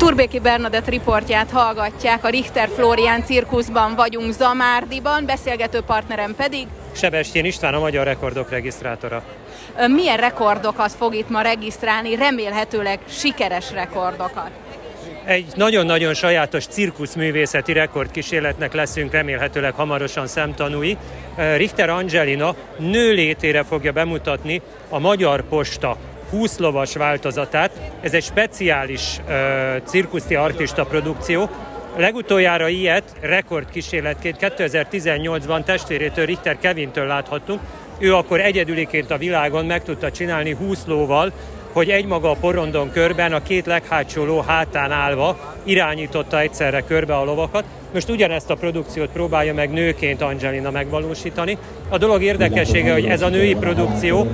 Turbéki Bernadett riportját hallgatják, a Richter Florián cirkuszban vagyunk Zamárdiban, beszélgető partnerem pedig Sebestyén István, a Magyar Rekordok regisztrátora. Milyen rekordokat fog itt ma regisztrálni, remélhetőleg sikeres rekordokat? Egy nagyon-nagyon sajátos cirkuszművészeti rekordkísérletnek leszünk remélhetőleg hamarosan szemtanúi. Richter Angelina nőlétére fogja bemutatni a Magyar Posta 20 lovas változatát. Ez egy speciális uh, cirkuszi artista produkció. Legutoljára ilyet rekordkísérletként 2018-ban testvérétől Richter Kevintől láthattunk. Ő akkor egyedüliként a világon meg tudta csinálni 20 lóval, hogy egymaga a porondon körben a két leghátsó ló hátán állva irányította egyszerre körbe a lovakat. Most ugyanezt a produkciót próbálja meg nőként Angelina megvalósítani. A dolog érdekessége, hogy ez a női produkció,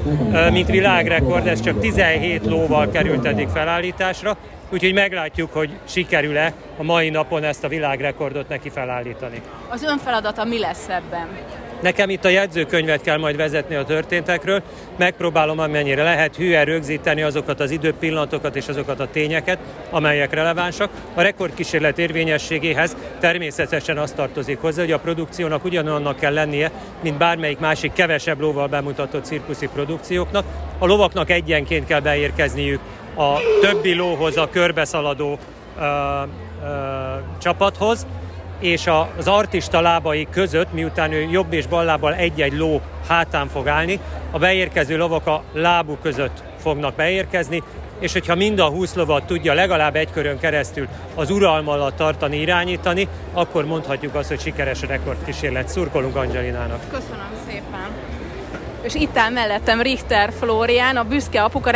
mint világrekord, ez csak 17 lóval került eddig felállításra, úgyhogy meglátjuk, hogy sikerül-e a mai napon ezt a világrekordot neki felállítani. Az ön feladata mi lesz ebben? Nekem itt a jegyzőkönyvet kell majd vezetni a történtekről, megpróbálom amennyire lehet hűen rögzíteni azokat az időpillanatokat és azokat a tényeket, amelyek relevánsak. A rekordkísérlet érvényességéhez természetesen azt tartozik hozzá, hogy a produkciónak ugyanannak kell lennie, mint bármelyik másik kevesebb lóval bemutatott cirkuszi produkcióknak. A lovaknak egyenként kell beérkezniük a többi lóhoz, a körbeszaladó ö, ö, csapathoz, és az artista lábai között, miután ő jobb és bal lábbal egy-egy ló hátán fog állni, a beérkező lovak a lábuk között fognak beérkezni, és hogyha mind a 20 lovat tudja legalább egy körön keresztül az uralma alatt tartani, irányítani, akkor mondhatjuk azt, hogy sikeres a rekordkísérlet. Szurkolunk Angelinának. Köszönöm szépen. És itt áll mellettem Richter Florián, a büszke apuka,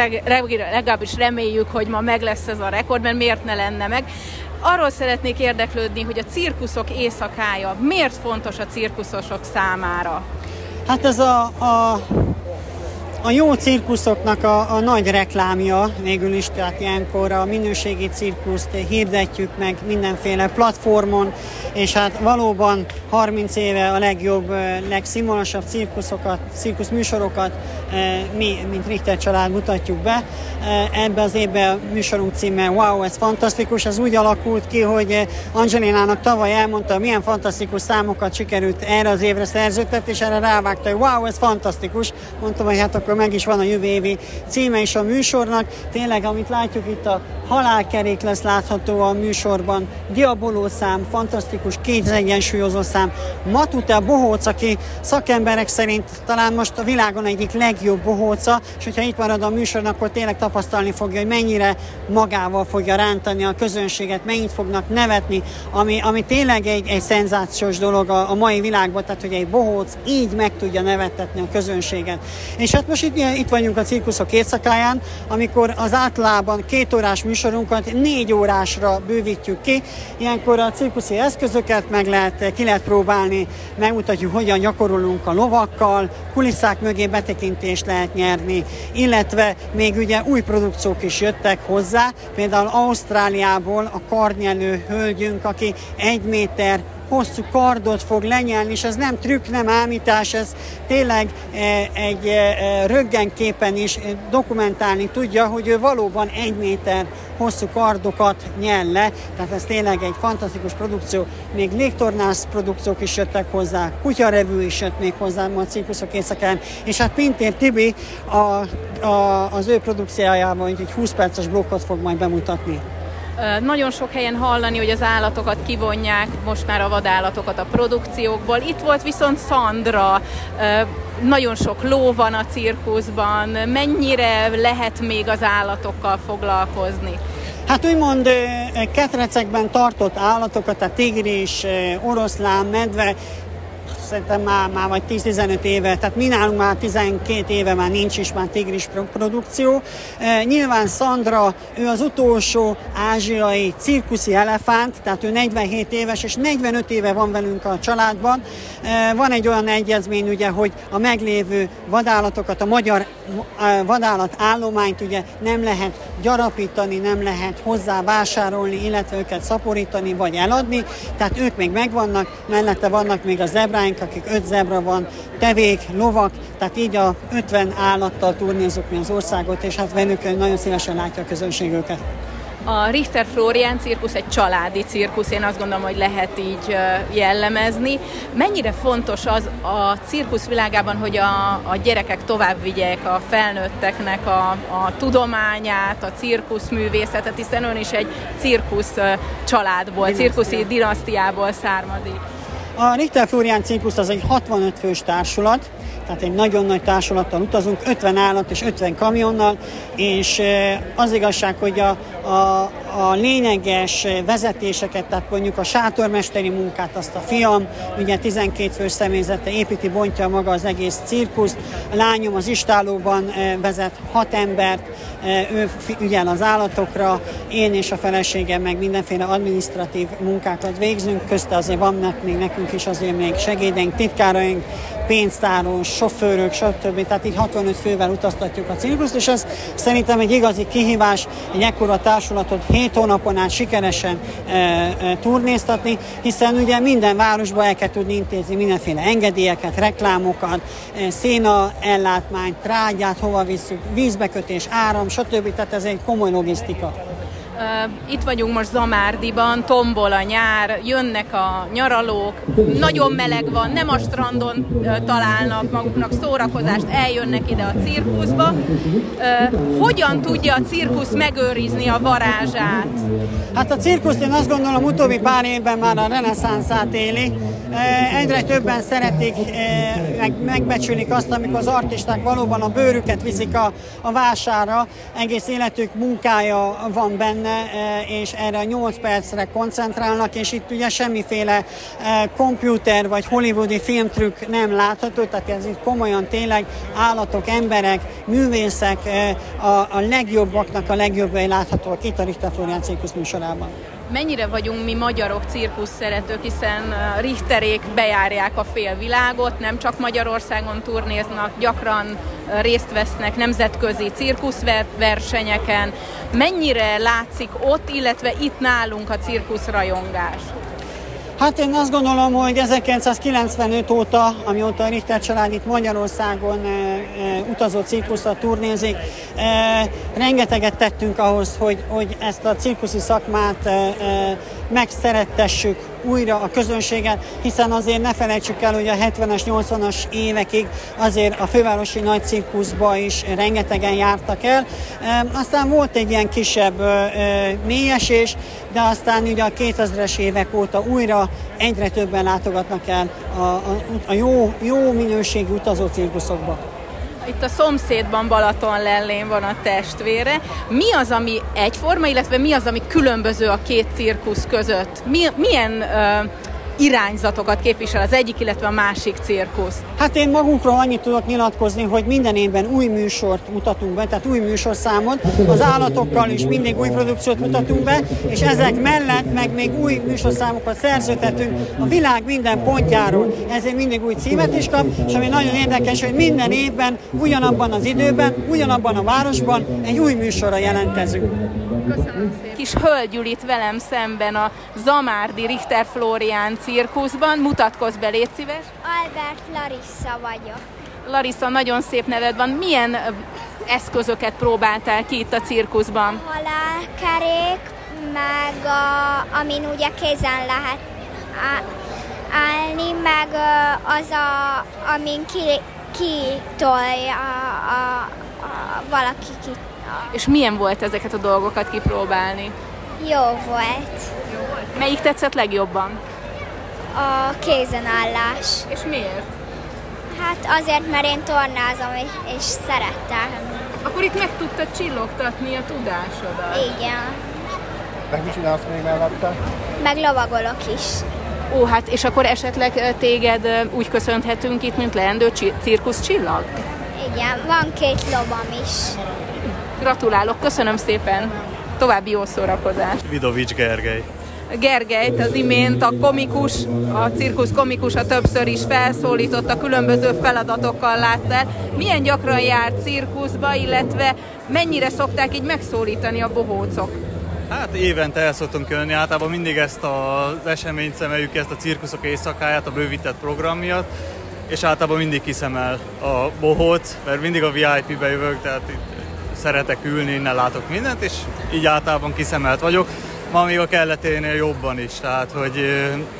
legalábbis reméljük, hogy ma meg lesz ez a rekord, mert miért ne lenne meg. Arról szeretnék érdeklődni, hogy a cirkuszok éjszakája miért fontos a cirkuszosok számára? Hát ez a, a a jó cirkuszoknak a, a nagy reklámja végül is, tehát ilyenkor a minőségi cirkuszt hirdetjük meg mindenféle platformon, és hát valóban 30 éve a legjobb, legszínvonalasabb cirkuszokat, cirkuszműsorokat mi, mint Richter család mutatjuk be. Ebbe az évben a műsorunk címe Wow, ez fantasztikus, ez úgy alakult ki, hogy Angelinának tavaly elmondta, milyen fantasztikus számokat sikerült erre az évre szerződtet, és erre rávágta, hogy wow, ez fantasztikus. Mondtam, hogy hát akkor meg is van a jövő évi címe is a műsornak. Tényleg, amit látjuk itt a halálkerék lesz látható a műsorban, diaboló szám, fantasztikus kétegyensúlyozó szám, Matute Bohóc, aki szakemberek szerint talán most a világon egyik legjobb bohóca, és hogyha itt marad a műsor, akkor tényleg tapasztalni fogja, hogy mennyire magával fogja rántani a közönséget, mennyit fognak nevetni, ami, ami tényleg egy, egy szenzációs dolog a, a mai világban, tehát hogy egy bohóc így meg tudja nevettetni a közönséget. És hát most itt, itt vagyunk a cirkuszok éjszakáján, amikor az általában két órás műsorunkat négy órásra bővítjük ki. Ilyenkor a cirkuszi eszközöket meg lehet, ki lehet próbálni, megmutatjuk, hogyan gyakorolunk a lovakkal, kulisszák mögé betekintést lehet nyerni, illetve még ugye új produkciók is jöttek hozzá, például Ausztráliából a karnyelő hölgyünk, aki egy méter hosszú kardot fog lenyelni, és ez nem trükk, nem ámítás, ez tényleg e, egy e, e, röggenképen is dokumentálni tudja, hogy ő valóban egy méter hosszú kardokat nyel le, tehát ez tényleg egy fantasztikus produkció. Még légtornász produkciók is jöttek hozzá, kutyarevű is jött még hozzá a cirkuszok éjszakán, és hát Pintér Tibi a, a, az ő produkciójában egy 20 perces blokkot fog majd bemutatni. Nagyon sok helyen hallani, hogy az állatokat kivonják, most már a vadállatokat a produkciókból. Itt volt viszont Szandra, nagyon sok ló van a cirkuszban. Mennyire lehet még az állatokkal foglalkozni? Hát úgymond ketrecekben tartott állatokat, a tigris, oroszlán, medve, szerintem már, már vagy 10-15 éve, tehát mi nálunk már 12 éve már nincs is már tigris produkció. E, nyilván Sandra, ő az utolsó ázsiai cirkuszi elefánt, tehát ő 47 éves, és 45 éve van velünk a családban. E, van egy olyan egyezmény, ugye, hogy a meglévő vadállatokat, a magyar vadállat állományt ugye nem lehet gyarapítani, nem lehet hozzá vásárolni, illetve őket szaporítani vagy eladni, tehát ők még megvannak, mellette vannak még a zebráink, akik öt zebra van, tevék, lovak, tehát így a 50 állattal turnézunk mi az országot, és hát velük nagyon szívesen látja a közönség őket. A Richter Florian cirkusz egy családi cirkusz, én azt gondolom, hogy lehet így jellemezni. Mennyire fontos az a cirkusz világában, hogy a, a gyerekek tovább vigyek a felnőtteknek a, a tudományát, a cirkuszművészetet, hiszen ön is egy cirkusz családból, cirkuszi dinasztiából származik. A Richter Florian cirkusz az egy 65 fős társulat, tehát egy nagyon nagy társulattal utazunk, 50 állat és 50 kamionnal, és az igazság, hogy a, a, a lényeges vezetéseket, tehát mondjuk a sátormesteri munkát, azt a fiam, ugye 12 fős személyzete építi, bontja maga az egész cirkuszt, a lányom az istálóban vezet hat embert, ő ügyel az állatokra, én és a feleségem meg mindenféle administratív munkákat végzünk, közte azért vannak még nekünk is azért még segédeink, titkáraink, pénztáros, sofőrök, stb. Tehát így 65 fővel utaztatjuk a cirkuszt, és ez szerintem egy igazi kihívás, egy ekkora társulatot 7 hónapon át sikeresen e, e, turnéztatni, hiszen ugye minden városba el kell tudni intézni mindenféle engedélyeket, reklámokat, e, széna ellátmányt, trágyát, hova visszük, vízbekötés, áram, stb. Tehát ez egy komoly logisztika. Itt vagyunk most Zamárdiban, tombol a nyár, jönnek a nyaralók, nagyon meleg van, nem a strandon találnak maguknak szórakozást, eljönnek ide a cirkuszba. Hogyan tudja a cirkusz megőrizni a varázsát? Hát a cirkusz én azt gondolom utóbbi pár évben már a reneszánszát éli. Egyre többen szeretik, meg, megbecsülik azt, amikor az artisták valóban a bőrüket viszik a, a vására, egész életük munkája van benne, benne, és erre a 8 percre koncentrálnak, és itt ugye semmiféle komputer vagy hollywoodi filmtrükk nem látható, tehát ez itt komolyan tényleg állatok, emberek, művészek, a, a legjobbaknak a legjobbjai láthatóak itt a Richter Florian cirkusz műsorában mennyire vagyunk mi magyarok cirkusz szeretők, hiszen Richterék bejárják a félvilágot, nem csak Magyarországon turnéznak, gyakran részt vesznek nemzetközi cirkuszversenyeken. Mennyire látszik ott, illetve itt nálunk a cirkuszrajongás? Hát én azt gondolom, hogy 1995 óta, amióta a Richter család itt Magyarországon e, e, utazó cirkuszra turnézik, e, rengeteget tettünk ahhoz, hogy, hogy ezt a cirkuszi szakmát e, e, megszerettessük újra a közönséget, hiszen azért ne felejtsük el, hogy a 70-es, 80-as évekig azért a fővárosi nagy cirkuszba is rengetegen jártak el. Aztán volt egy ilyen kisebb mélyesés, de aztán ugye a 2000-es évek óta újra egyre többen látogatnak el a, a, a jó, jó minőségű utazó cirkuszokba. Itt a szomszédban Balaton lellén van a testvére. Mi az, ami egyforma, illetve mi az, ami különböző a két cirkusz között? Mi, milyen uh, irányzatokat képvisel az egyik, illetve a másik cirkusz? Hát én magunkról annyit tudok nyilatkozni, hogy minden évben új műsort mutatunk be, tehát új műsorszámot, az állatokkal is mindig új produkciót mutatunk be, és ezek mellett meg még új műsorszámokat szerződtetünk a világ minden pontjáról. Ezért mindig új címet is kap, és ami nagyon érdekes, hogy minden évben, ugyanabban az időben, ugyanabban a városban egy új műsorra jelentkezünk. Köszönöm szépen. Kis hölgy ül itt velem szemben a Zamárdi Richter Florián cirkuszban. Mutatkozz be, légy szíves. Albert Larissa vagyok. Larissa, nagyon szép neved van. Milyen eszközöket próbáltál ki itt a cirkuszban? A halálkerék, meg a, amin ugye kézen lehet állni, meg az, a, amin ki, kitolja a, a, a, valaki ki. És milyen volt ezeket a dolgokat kipróbálni? Jó volt. Jó volt. Melyik tetszett legjobban? A kézenállás. És miért? Hát azért, mert én tornázom, és, és szerettem. Akkor itt meg tudtad csillogtatni a tudásodat. Igen. Meg mit csinálsz még mellette? Meg lovagolok is. Ó, hát és akkor esetleg téged úgy köszönhetünk itt, mint leendő cirkusz csillag? Igen, van két lovam is. Gratulálok, köszönöm szépen! További jó szórakozást! Vidovics Gergely. Gergelyt az imént a komikus, a cirkusz komikusa többször is felszólította, különböző feladatokkal látta Milyen gyakran járt cirkuszba, illetve mennyire szokták így megszólítani a bohócok? Hát évente el szoktunk jönni, általában mindig ezt az eseményt szemeljük, ezt a cirkuszok éjszakáját, a bővített program miatt, és általában mindig kiszemel a bohóc, mert mindig a VIP-be jövök, tehát itt szeretek ülni, innen látok mindent, és így általában kiszemelt vagyok. Ma még a kelleténél jobban is, tehát hogy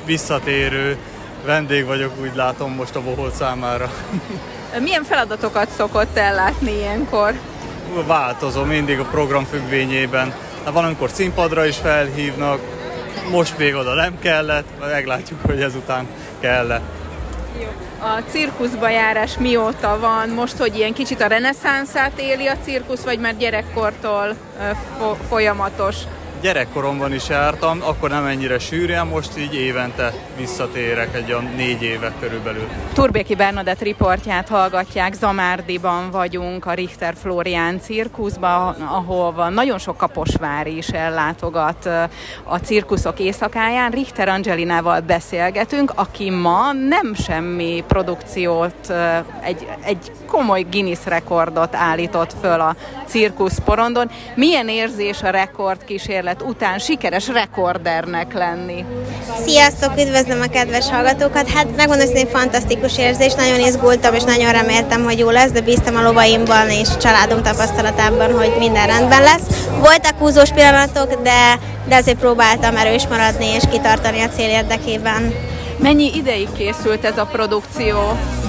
visszatérő vendég vagyok, úgy látom most a Bohol számára. Milyen feladatokat szokott ellátni ilyenkor? Változom mindig a program függvényében. Hát van, amikor színpadra is felhívnak, most még oda nem kellett, meglátjuk, hogy ezután kell. A cirkuszba járás mióta van? Most, hogy ilyen kicsit a reneszánszát éli a cirkusz, vagy már gyerekkortól folyamatos? Gyerekkoromban is jártam, akkor nem ennyire sűrűen, most így évente visszatérek egy olyan négy éve körülbelül. Turbéki Bernadett riportját hallgatják, Zamárdiban vagyunk, a Richter Florián cirkuszban, ahol nagyon sok kaposvári is ellátogat a cirkuszok éjszakáján. Richter Angelinával beszélgetünk, aki ma nem semmi produkciót, egy, egy komoly Guinness rekordot állított föl a cirkusz porondon. Milyen érzés a rekord kísérlet élet után sikeres rekordernek lenni. Sziasztok, üdvözlöm a kedves hallgatókat! Hát megmondom, hogy fantasztikus érzés, nagyon izgultam és nagyon reméltem, hogy jó lesz, de bíztam a lovaimban és a családom tapasztalatában, hogy minden rendben lesz. Voltak húzós pillanatok, de, de azért próbáltam erős maradni és kitartani a cél érdekében. Mennyi ideig készült ez a produkció?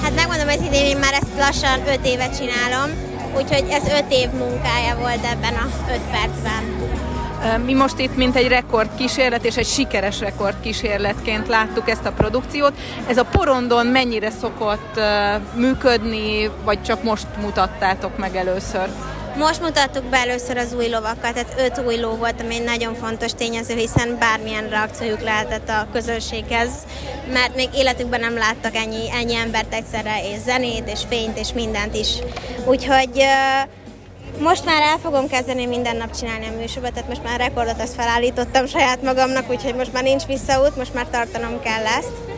Hát megmondom, hogy idén én már ezt lassan 5 évet csinálom, úgyhogy ez 5 év munkája volt ebben a 5 percben. Mi most itt mint egy rekordkísérlet és egy sikeres rekordkísérletként láttuk ezt a produkciót. Ez a porondon mennyire szokott működni, vagy csak most mutattátok meg először? Most mutattuk be először az új lovakat, tehát öt új ló volt, ami egy nagyon fontos tényező, hiszen bármilyen reakciójuk lehetett a közönséghez, mert még életükben nem láttak ennyi, ennyi embert egyszerre, és zenét, és fényt, és mindent is. Úgyhogy uh, most már el fogom kezdeni minden nap csinálni a műsorba, tehát most már rekordot azt felállítottam saját magamnak, úgyhogy most már nincs visszaút, most már tartanom kell ezt.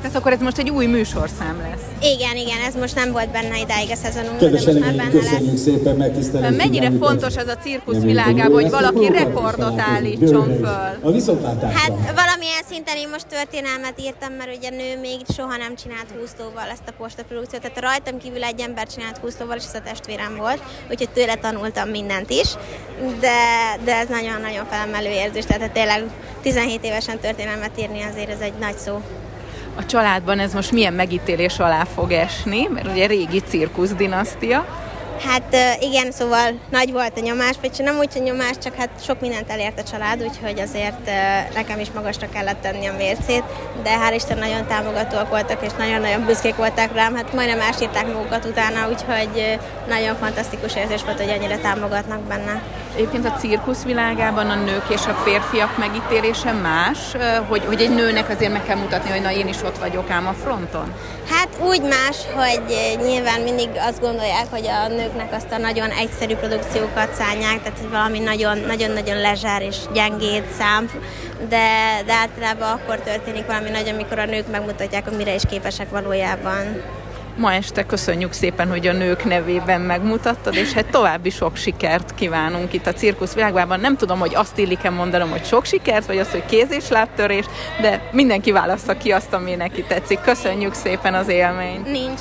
Tehát akkor ez most egy új műsorszám lesz. Igen, igen, ez most nem volt benne idáig a szezonunk, de most már benne lesz. szépen megtisztelni. Mennyire fontos az a cirkusz világában, hogy valaki rekordot állítson föl? A Hát valamilyen szinten én most történelmet írtam, mert ugye nő még soha nem csinált húszlóval ezt a postaprodukciót, tehát rajtam kívül egy ember csinált húszlóval, és ez a testvérem volt, úgyhogy tőle tanultam mindent is, de, de ez nagyon-nagyon felemelő érzés, tehát tényleg 17 évesen történelmet írni azért ez egy nagy szó a családban ez most milyen megítélés alá fog esni, mert ugye régi cirkusz dinasztia. Hát igen, szóval nagy volt a nyomás, vagy nem úgy, hogy nyomás, csak hát sok mindent elért a család, úgyhogy azért nekem is magasra kellett tenni a mércét, de hál' Isten nagyon támogatóak voltak, és nagyon-nagyon büszkék voltak rám, hát majdnem ásírták magukat utána, úgyhogy nagyon fantasztikus érzés volt, hogy ennyire támogatnak benne. Egyébként a cirkusz világában a nők és a férfiak megítélése más, hogy, hogy egy nőnek azért meg kell mutatni, hogy na én is ott vagyok ám a fronton? Hát úgy más, hogy nyilván mindig azt gondolják, hogy a nőknek azt a nagyon egyszerű produkciókat szállják, tehát hogy valami nagyon-nagyon lezsár és gyengéd szám, de, de általában akkor történik valami nagy, amikor a nők megmutatják, hogy mire is képesek valójában. Ma este köszönjük szépen, hogy a nők nevében megmutattad, és hát további sok sikert kívánunk itt a cirkusz világban. Nem tudom, hogy azt illik-e mondanom, hogy sok sikert, vagy azt, hogy kéz és lábtörés, de mindenki választa ki azt, ami neki tetszik. Köszönjük szépen az élményt. Nincs.